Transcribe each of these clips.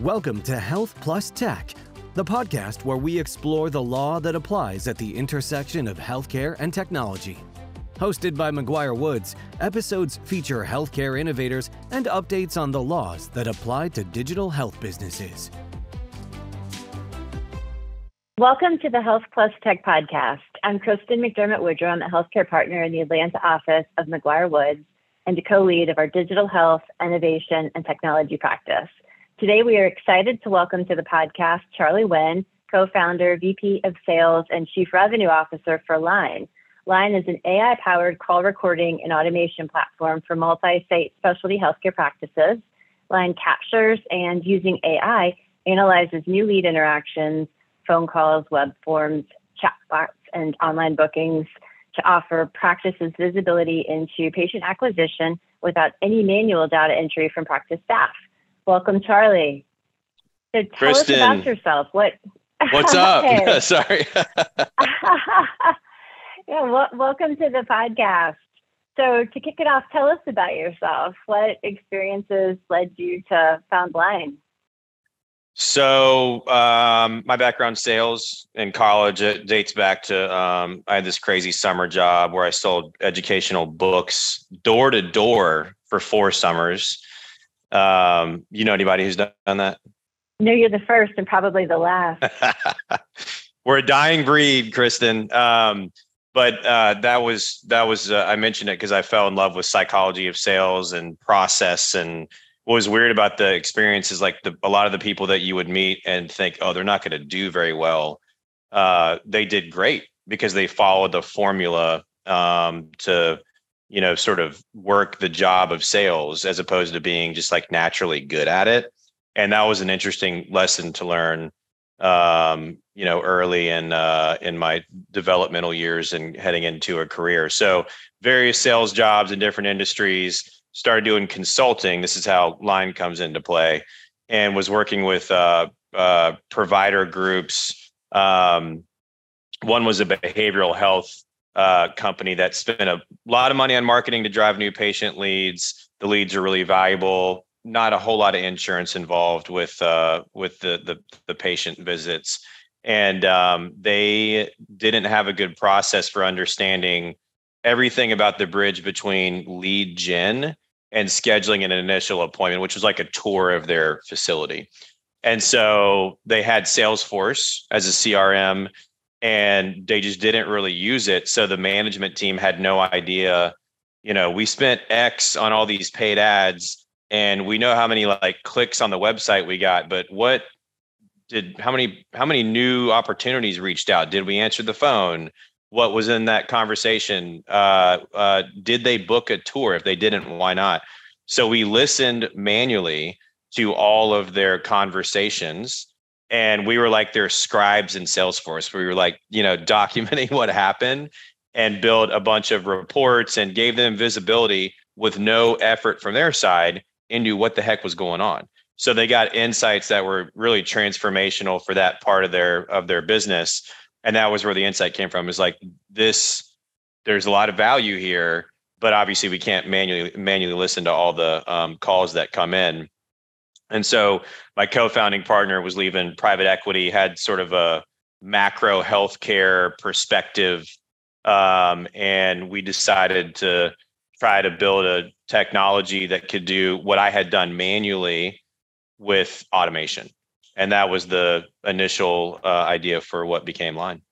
Welcome to Health Plus Tech, the podcast where we explore the law that applies at the intersection of healthcare and technology. Hosted by McGuireWoods, episodes feature healthcare innovators and updates on the laws that apply to digital health businesses. Welcome to the Health Plus Tech podcast. I'm Kristen McDermott Woodrum. I'm a healthcare partner in the Atlanta office of McGuireWoods and a co-lead of our digital health, innovation, and technology practice. Today, we are excited to welcome to the podcast Charlie Winn, co-founder, VP of Sales, and Chief Revenue Officer for Liine. Liine is an AI-powered call recording and automation platform for multi-site specialty healthcare practices. Liine captures and using AI analyzes new lead interactions, phone calls, web forms, chatbots, and online bookings to offer practices visibility into patient acquisition without any manual data entry from practice staff. Welcome, Charlie. So tell Kristen, us about yourself. What? What's up? Sorry. yeah, well, welcome to the podcast. So to kick it off, tell us about yourself. What experiences led you to found Liine? So um, my background sales in college it dates back to um, I had this crazy summer job where I sold educational books door to door for four summers. Um, you know anybody who's done that? No, you're the first and probably the last. We're a dying breed, Kristen. Um, but uh, that was that was uh, I mentioned it because I fell in love with psychology of sales and process and what was weird about the experience is like the, a lot of the people that you would meet and think, oh, they're not going to do very well. Uh, they did great because they followed the formula um, to, you know, sort of work the job of sales as opposed to being just like naturally good at it. And that was an interesting lesson to learn, um, you know, early in uh, in my developmental years and heading into a career. So various sales jobs in different industries started doing consulting. This is how Liine comes into play, and was working with uh, uh, provider groups. Um, one was a behavioral health uh, company that spent a lot of money on marketing to drive new patient leads. The leads are really valuable. Not a whole lot of insurance involved with uh, with the, the the patient visits, and um, they didn't have a good process for understanding everything about the bridge between lead gen and scheduling an initial appointment, which was like a tour of their facility. And so they had Salesforce as a CRM and they just didn't really use it. So the management team had no idea, you know, we spent X on all these paid ads and we know how many like clicks on the website we got, but what did how many how many new opportunities reached out? Did we answer the phone? what was in that conversation. Uh, uh, did they book a tour? If they didn't, why not? So we listened manually to all of their conversations and we were like their scribes in Salesforce. We were like, you know, documenting what happened and built a bunch of reports and gave them visibility with no effort from their side into what the heck was going on. So they got insights that were really transformational for that part of their of their business and that was where the insight came from is like this there's a lot of value here but obviously we can't manually manually listen to all the um, calls that come in and so my co-founding partner was leaving private equity had sort of a macro healthcare perspective um, and we decided to try to build a technology that could do what i had done manually with automation and that was the initial uh, idea for what became Liine.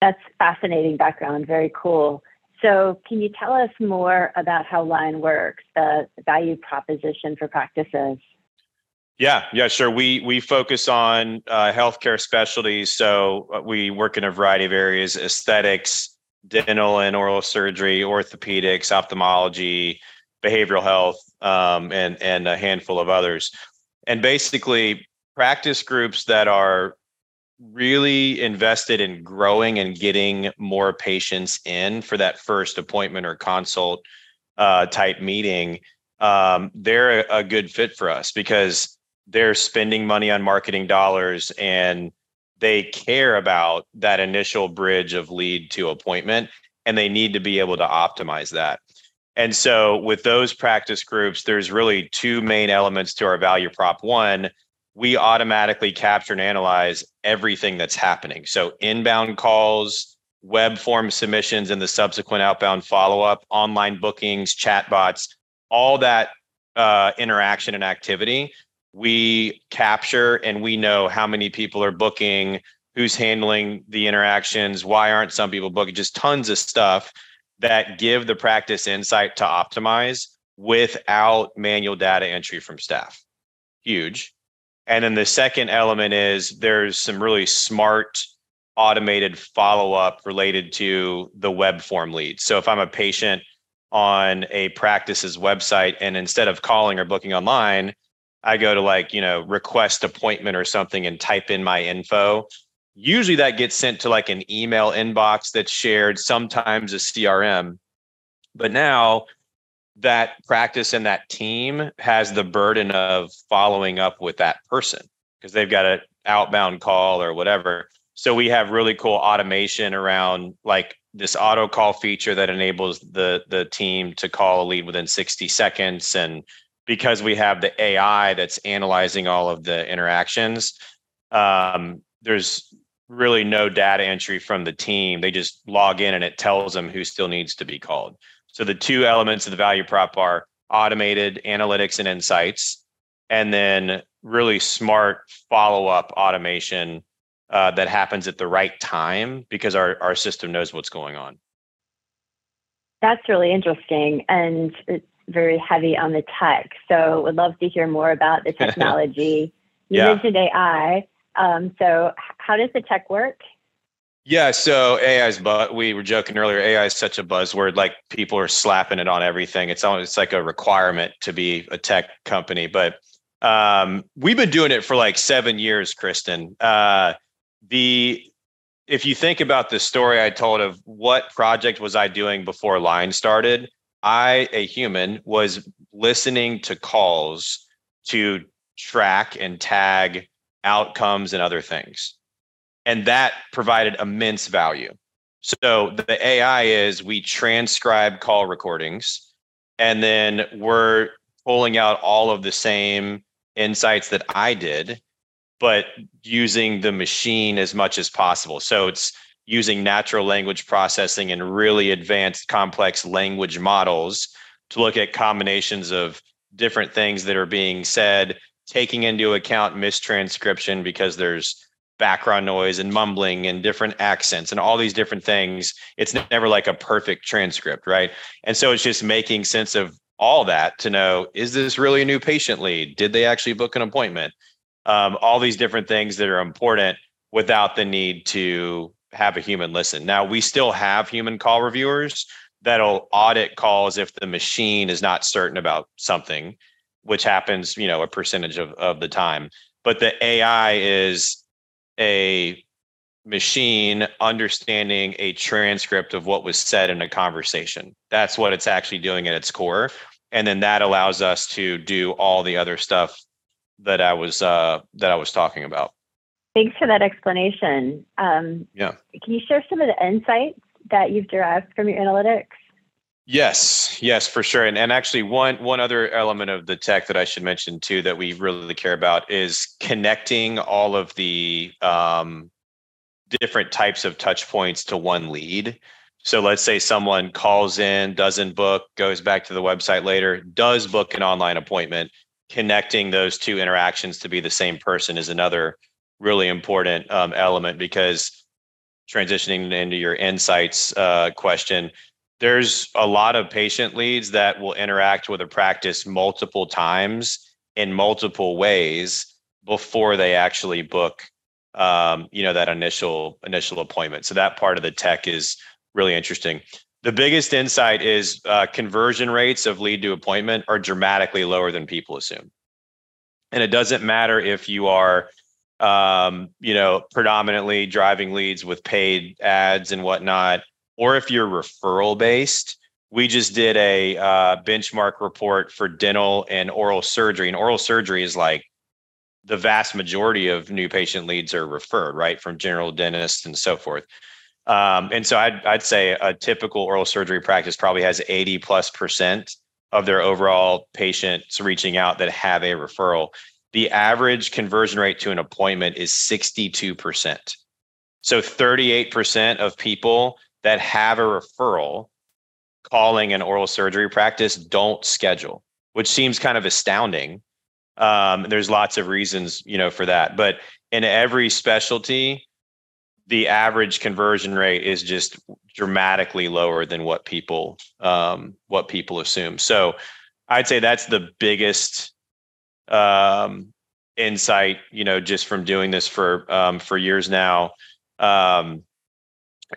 That's fascinating background. Very cool. So, can you tell us more about how Liine works, the value proposition for practices? Yeah, yeah, sure. We we focus on uh, healthcare specialties. So uh, we work in a variety of areas: aesthetics, dental and oral surgery, orthopedics, ophthalmology, behavioral health, um, and and a handful of others. And basically, practice groups that are really invested in growing and getting more patients in for that first appointment or consult uh, type meeting, um, they're a, a good fit for us because they're spending money on marketing dollars and they care about that initial bridge of lead to appointment and they need to be able to optimize that. And so with those practice groups, there's really two main elements to our value prop. One, we automatically capture and analyze everything that's happening. So inbound calls, web form submissions, and the subsequent outbound follow up, online bookings, chatbots, all that uh, interaction and activity we capture and we know how many people are booking, who's handling the interactions, why aren't some people booking, just tons of stuff that give the practice insight to optimize without manual data entry from staff. Huge. And then the second element is there's some really smart automated follow up related to the web form lead. So if I'm a patient on a practice's website and instead of calling or booking online, I go to like, you know, request appointment or something and type in my info. Usually that gets sent to like an email inbox that's shared, sometimes a CRM. But now that practice and that team has the burden of following up with that person because they've got an outbound call or whatever. So we have really cool automation around like this auto call feature that enables the the team to call a lead within 60 seconds and because we have the AI that's analyzing all of the interactions, um, there's really no data entry from the team. They just log in and it tells them who still needs to be called. So the two elements of the value prop are automated analytics and insights, and then really smart follow up automation uh, that happens at the right time because our, our system knows what's going on. That's really interesting. And very heavy on the tech. So would love to hear more about the technology. you yeah. mentioned AI. Um, so how does the tech work? Yeah, so AI is but we were joking earlier. AI is such a buzzword. Like people are slapping it on everything. It's almost it's like a requirement to be a tech company. But um, we've been doing it for like seven years, Kristen. Uh, the if you think about the story I told of what project was I doing before Liine started, I, a human, was listening to calls to track and tag outcomes and other things. And that provided immense value. So the AI is we transcribe call recordings and then we're pulling out all of the same insights that I did, but using the machine as much as possible. So it's using natural language processing and really advanced complex language models to look at combinations of different things that are being said, taking into account mistranscription because there's background noise and mumbling and different accents and all these different things. It's never like a perfect transcript, right? And so it's just making sense of all that to know is this really a new patient lead? Did they actually book an appointment? Um, all these different things that are important without the need to have a human listen. Now we still have human call reviewers that'll audit calls if the machine is not certain about something, which happens, you know, a percentage of, of the time. But the AI is a machine understanding a transcript of what was said in a conversation. That's what it's actually doing at its core. And then that allows us to do all the other stuff that I was uh, that I was talking about. Thanks for that explanation. Um, yeah. Can you share some of the insights that you've derived from your analytics? Yes, yes, for sure. And and actually one one other element of the tech that I should mention too that we really care about is connecting all of the um, different types of touch points to one lead. So let's say someone calls in, doesn't book, goes back to the website later, does book an online appointment. Connecting those two interactions to be the same person is another really important um, element because transitioning into your insights uh, question, there's a lot of patient leads that will interact with a practice multiple times in multiple ways before they actually book um, you know that initial initial appointment. So that part of the tech is really interesting. The biggest insight is uh, conversion rates of lead to appointment are dramatically lower than people assume. And it doesn't matter if you are um, you know, predominantly driving leads with paid ads and whatnot, or if you're referral based, we just did a uh, benchmark report for dental and oral surgery. And oral surgery is like the vast majority of new patient leads are referred, right, from general dentists and so forth. Um, and so I'd, I'd say a typical oral surgery practice probably has 80 plus percent of their overall patients reaching out that have a referral the average conversion rate to an appointment is 62%. So 38% of people that have a referral calling an oral surgery practice don't schedule, which seems kind of astounding. Um, there's lots of reasons, you know, for that. But in every specialty, the average conversion rate is just dramatically lower than what people um, what people assume. So I'd say that's the biggest um, insight, you know, just from doing this for um, for years now. Um,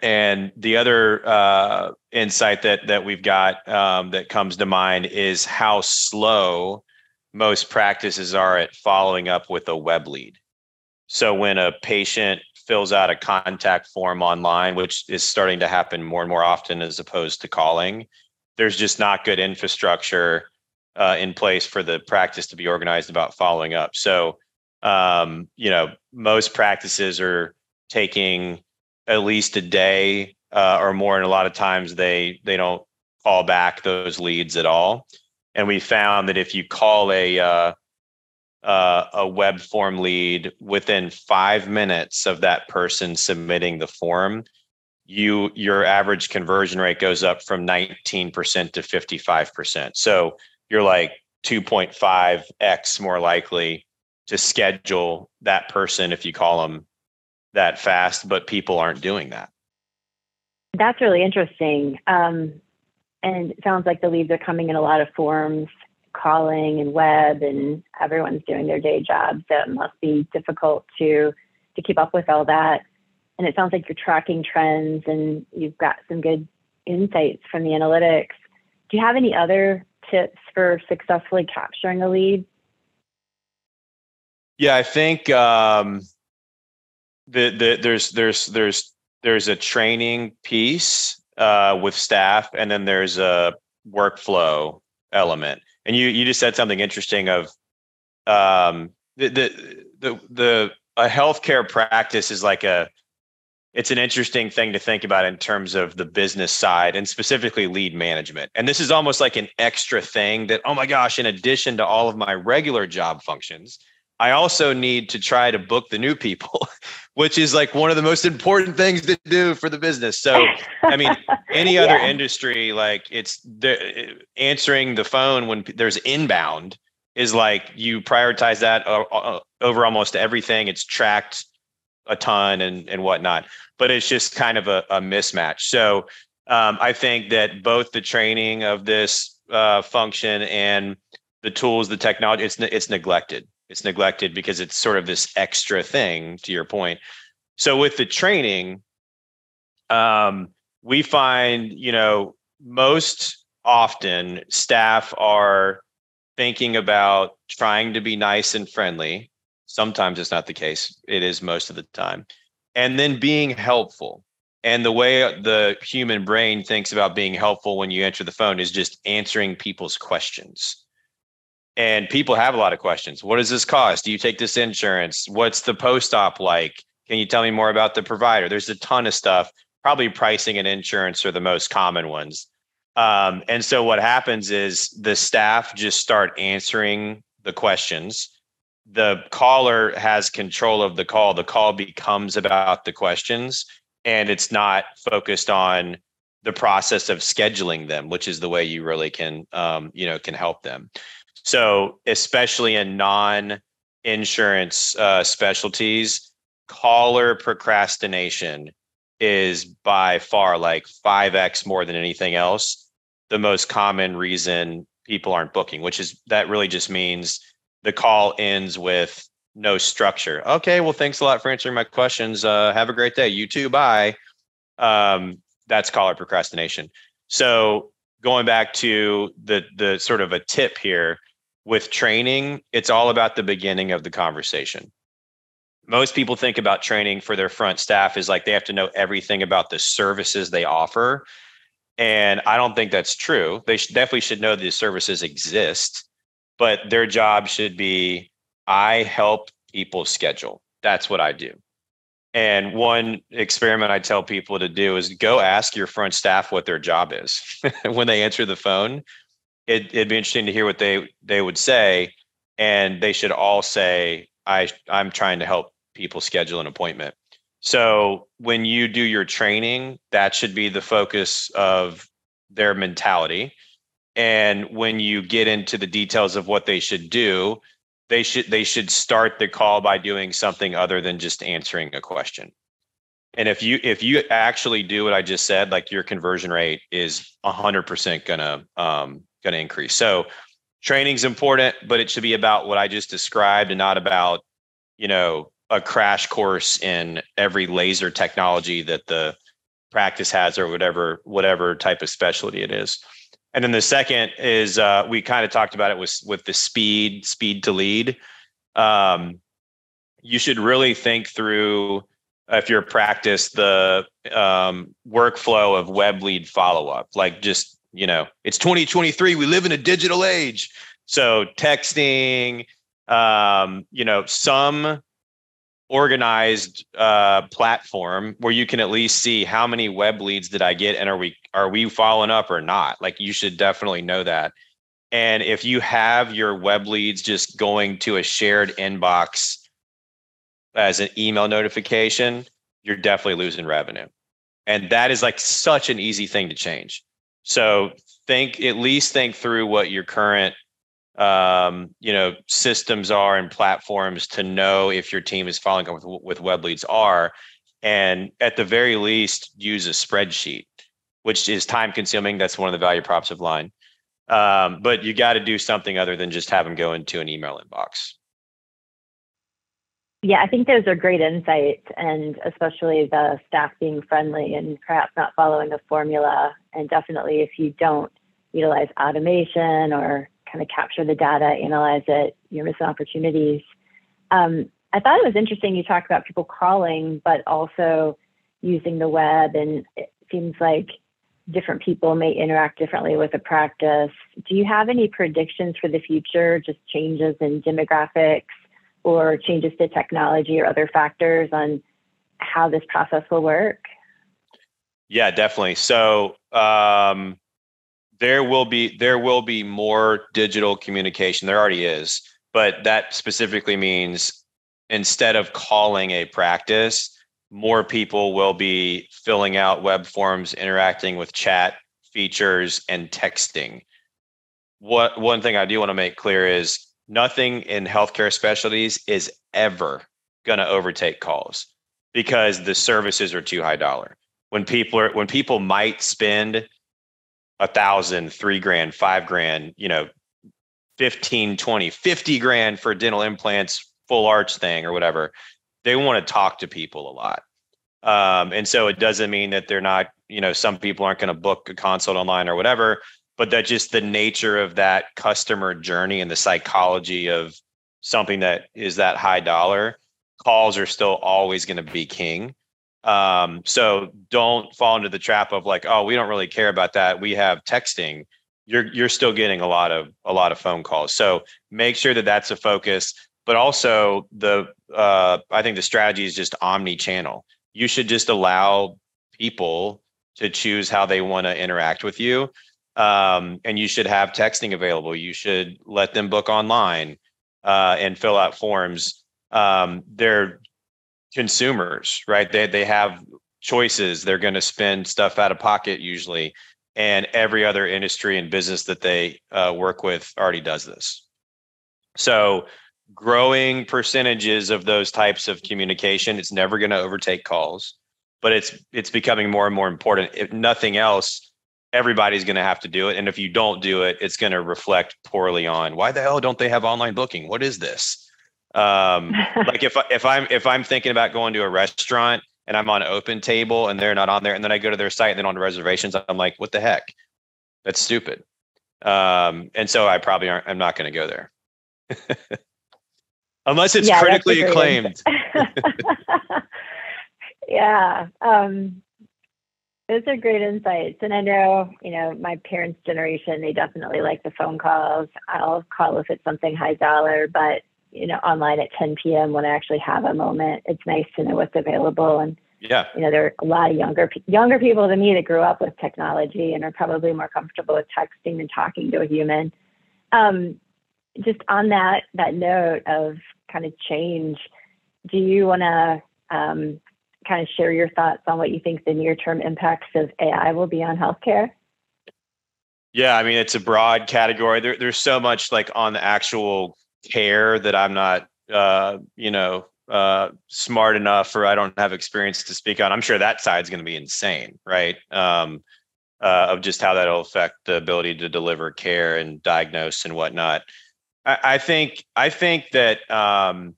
and the other uh, insight that that we've got um, that comes to mind is how slow most practices are at following up with a web lead. So when a patient fills out a contact form online, which is starting to happen more and more often as opposed to calling, there's just not good infrastructure uh, in place for the practice to be organized about following up. So, um, you know, most practices are taking at least a day uh, or more, and a lot of times they they don't call back those leads at all. And we found that if you call a uh, uh, a web form lead within five minutes of that person submitting the form, you your average conversion rate goes up from 19% to 55%. So you're like 2.5x more likely to schedule that person if you call them that fast, but people aren't doing that. That's really interesting. Um, and it sounds like the leads are coming in a lot of forms calling and web and everyone's doing their day jobs. So it must be difficult to to keep up with all that. And it sounds like you're tracking trends and you've got some good insights from the analytics. Do you have any other tips for successfully capturing a lead? Yeah, I think um, the, the, there's there's there's there's a training piece uh, with staff, and then there's a workflow element. And you you just said something interesting of um, the the the the a healthcare practice is like a it's an interesting thing to think about in terms of the business side and specifically lead management. And this is almost like an extra thing that, oh my gosh, in addition to all of my regular job functions, I also need to try to book the new people, which is like one of the most important things to do for the business. So, I mean, any other yeah. industry, like it's the, answering the phone when there's inbound is like you prioritize that uh, uh, over almost everything. It's tracked a ton and and whatnot, but it's just kind of a, a mismatch. So, um, I think that both the training of this uh, function and the tools, the technology, it's it's neglected. It's neglected because it's sort of this extra thing to your point. So with the training um, we find you know most often staff are thinking about trying to be nice and friendly sometimes it's not the case it is most of the time and then being helpful and the way the human brain thinks about being helpful when you answer the phone is just answering people's questions and people have a lot of questions. What does this cost? Do you take this insurance? What's the post op like? Can you tell me more about the provider? There's a ton of stuff. Probably pricing and insurance are the most common ones. Um, and so what happens is the staff just start answering the questions. The caller has control of the call. The call becomes about the questions, and it's not focused on the process of scheduling them, which is the way you really can, um, you know, can help them. So, especially in non insurance uh, specialties, caller procrastination is by far like 5x more than anything else the most common reason people aren't booking which is that really just means the call ends with no structure okay well thanks a lot for answering my questions uh, have a great day you too bye um, that's caller procrastination so going back to the the sort of a tip here with training, it's all about the beginning of the conversation. Most people think about training for their front staff is like they have to know everything about the services they offer. And I don't think that's true. They definitely should know these services exist, but their job should be I help people schedule. That's what I do. And one experiment I tell people to do is go ask your front staff what their job is when they answer the phone it, would be interesting to hear what they they would say and they should all say, I, I'm trying to help people schedule an appointment. So when you do your training, that should be the focus of their mentality. And when you get into the details of what they should do, they should they should start the call by doing something other than just answering a question. And if you if you actually do what I just said, like your conversion rate is hundred percent gonna um, gonna increase. So training's important, but it should be about what I just described and not about you know a crash course in every laser technology that the practice has or whatever whatever type of specialty it is. And then the second is uh, we kind of talked about it with with the speed speed to lead. Um, you should really think through if you're practice the um, workflow of web lead follow up. Like just you know, it's 2023. We live in a digital age, so texting, um, you know, some organized uh, platform where you can at least see how many web leads did I get and are we are we following up or not? Like you should definitely know that. And if you have your web leads just going to a shared inbox as an email notification, you're definitely losing revenue. And that is like such an easy thing to change. So think at least think through what your current um, you know systems are and platforms to know if your team is following up with, with web leads are and at the very least use a spreadsheet which is time consuming. That's one of the value props of Liine. Um, but you got to do something other than just have them go into an email inbox. Yeah i think those are great insights and especially the staff being friendly and perhaps not following a formula. And definitely if you don't utilize automation or kind of capture the data, analyze it, you're missing opportunities. Um, I thought it was interesting you talked about people calling, but also using the web, and it seems like different people may interact differently with a practice. Do you have any predictions for the future, just changes in demographics or changes to technology or other factors on how this process will work? Yeah, definitely. So, um, there will be there will be more digital communication. There already is, but that specifically means instead of calling a practice, more people will be filling out web forms, interacting with chat features, and texting. What one thing I do want to make clear is nothing in healthcare specialties is ever going to overtake calls because the services are too high dollar. When people are when people might spend a thousand, three grand, five grand, you know, 15, 20, 50 grand for dental implants, full arch thing or whatever. They want to talk to people a lot. Um, and so it doesn't mean that they're not, you know, some people aren't going to book a consult online or whatever, but that just the nature of that customer journey and the psychology of something that is that high dollar calls are still always going to be king. Um, so don't fall into the trap of like, oh, we don't really care about that. We have texting. You're you're still getting a lot of a lot of phone calls. So make sure that that's a focus. But also the uh, I think the strategy is just omni-channel. You should just allow people to choose how they want to interact with you. Um, and you should have texting available. You should let them book online uh, and fill out forms. Um, they're consumers, right? They they have choices. They're going to spend stuff out of pocket usually, and every other industry and business that they uh, work with already does this. So, growing percentages of those types of communication, it's never going to overtake calls, but it's it's becoming more and more important. If nothing else, everybody's going to have to do it, and if you don't do it, it's going to reflect poorly on why the hell don't they have online booking? What is this? Um, like if if I'm if I'm thinking about going to a restaurant and I'm on OpenTable and they're not on there, and then I go to their site and then on reservations, I'm like, what the heck? That's stupid. Um, and so I probably aren't. I'm not going to go there. Unless it's yeah, critically acclaimed. yeah. Um, those are great insights. And I know, you know, my parents' generation, they definitely like the phone calls. I'll call if it's something high dollar, but you know, online at 10 p.m. when I actually have a moment. It's nice to know what's available. And, yeah, you know, there are a lot of younger, younger people than me that grew up with technology and are probably more comfortable with texting than talking to a human. Um, just on that that note of kind of change, do you want to um, kind of share your thoughts on what you think the near term impacts of AI will be on healthcare? Yeah, I mean it's a broad category. There, there's so much like on the actual care that I'm not, uh, you know, uh, smart enough or I don't have experience to speak on. I'm sure that side's going to be insane, right? Um, uh, of just how that'll affect the ability to deliver care and diagnose and whatnot. I, I think I think that um,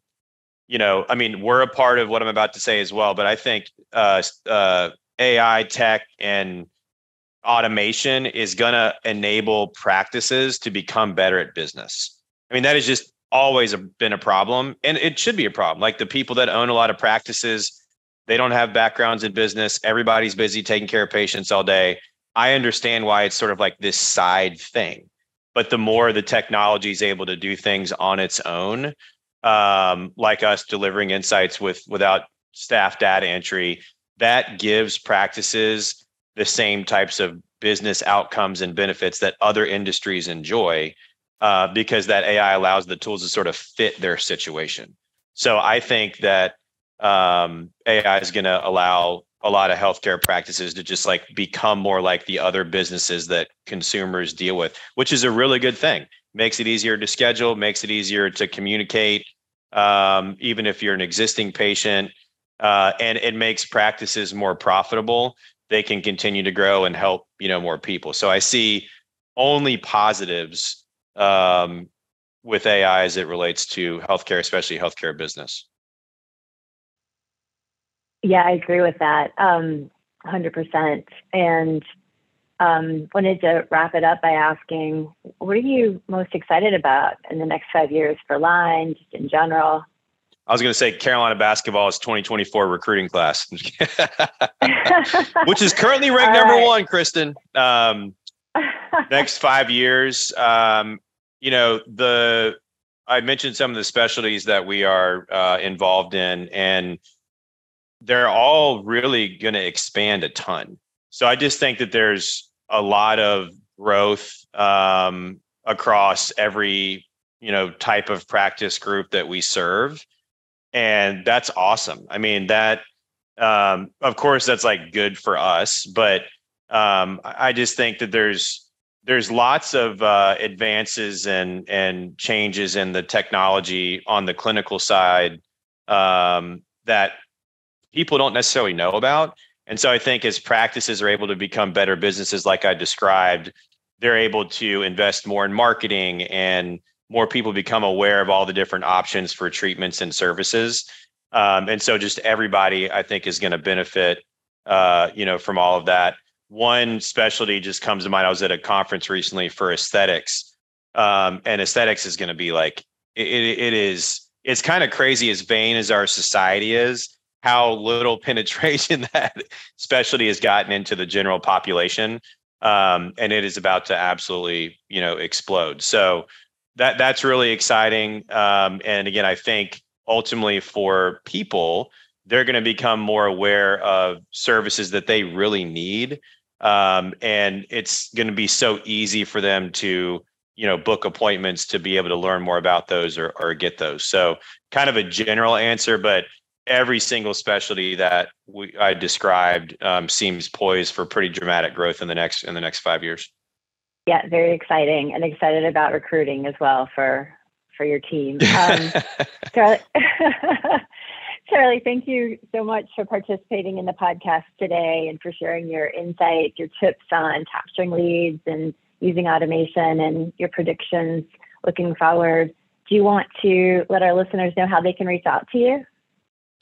you know, I mean, we're a part of what I'm about to say as well, but I think uh, uh, AI tech and automation is going to enable practices to become better at business. I mean, that is just always been a problem, and it should be a problem. Like the people that own a lot of practices, they don't have backgrounds in business. Everybody's busy taking care of patients all day. I understand why it's sort of like this side thing, but the more the technology is able to do things on its own, um, like us delivering insights with without staff data entry, that gives practices the same types of business outcomes and benefits that other industries enjoy uh, because that AI allows the tools to sort of fit their situation. So I think that um, AI is going to allow a lot of healthcare practices to just like become more like the other businesses that consumers deal with, which is a really good thing. Makes it easier to schedule, makes it easier to communicate, um, even if you're an existing patient, uh, and it makes practices more profitable. They can continue to grow and help you know more people. So I see only positives um, with AI as it relates to healthcare, especially healthcare business. Yeah, I agree with that. Um, 100%. And um, wanted to wrap it up by asking, what are you most excited about in the next five years for Liine, just in general? I was going to say Carolina basketball is 2024 recruiting class, which is currently ranked number right. one, Kristen. Um, next five years, um, you know, the I mentioned some of the specialties that we are uh, involved in, and they're all really going to expand a ton. So I just think that there's a lot of growth um, across every you know type of practice group that we serve, and that's awesome. I mean that um, of course that's like good for us, but um, I just think that there's there's lots of uh, advances and and changes in the technology on the clinical side um, that people don't necessarily know about. And so I think as practices are able to become better businesses, like I described, they're able to invest more in marketing and more people become aware of all the different options for treatments and services. Um, and so just everybody, I think, is going to benefit, uh, you know, from all of that. One specialty just comes to mind. I was at a conference recently for aesthetics, um, and aesthetics is going to be like it, it is. It's kind of crazy as vain as our society is how little penetration that specialty has gotten into the general population um, and it is about to absolutely you know explode so that that's really exciting um, and again i think ultimately for people they're going to become more aware of services that they really need um, and it's going to be so easy for them to you know book appointments to be able to learn more about those or, or get those so kind of a general answer but every single specialty that we, I described um, seems poised for pretty dramatic growth in the next in the next five years. Yeah, very exciting, and excited about recruiting as well for for your team. Um, Charlie, thank you so much for participating in the podcast today and for sharing your insights, your tips on capturing leads and using automation and your predictions looking forward. Do you want to let our listeners know how they can reach out to you?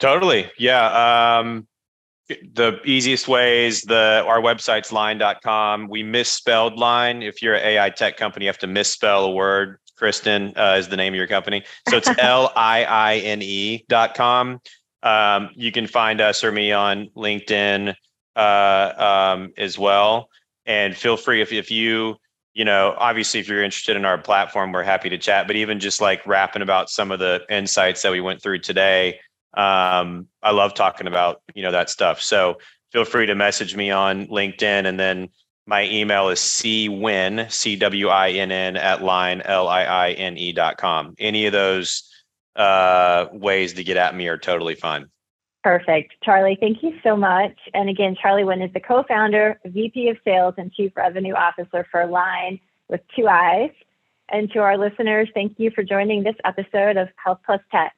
Totally. Yeah. Um, the easiest ways, the our website's liine.com. We misspelled line. If you're an AI tech company, you have to misspell a word. Kristen uh, is the name of your company. So it's L I I N E dot com. Um, you can find us or me on LinkedIn uh, um, as well. And feel free if, if you, you know, obviously, if you're interested in our platform, we're happy to chat. But even just like rapping about some of the insights that we went through today, um, I love talking about you know that stuff. So feel free to message me on LinkedIn, and then My email is cwinn, C W I N N, at liine, L I I N E dot com. Any of those uh, ways to get at me are totally fine. Perfect. Charlie, thank you so much. And again, Charlie Winn is the co founder, VP of Sales, and Chief Revenue Officer for Liine with two eyes. And to our listeners, thank you for joining this episode of Health Plus Tech.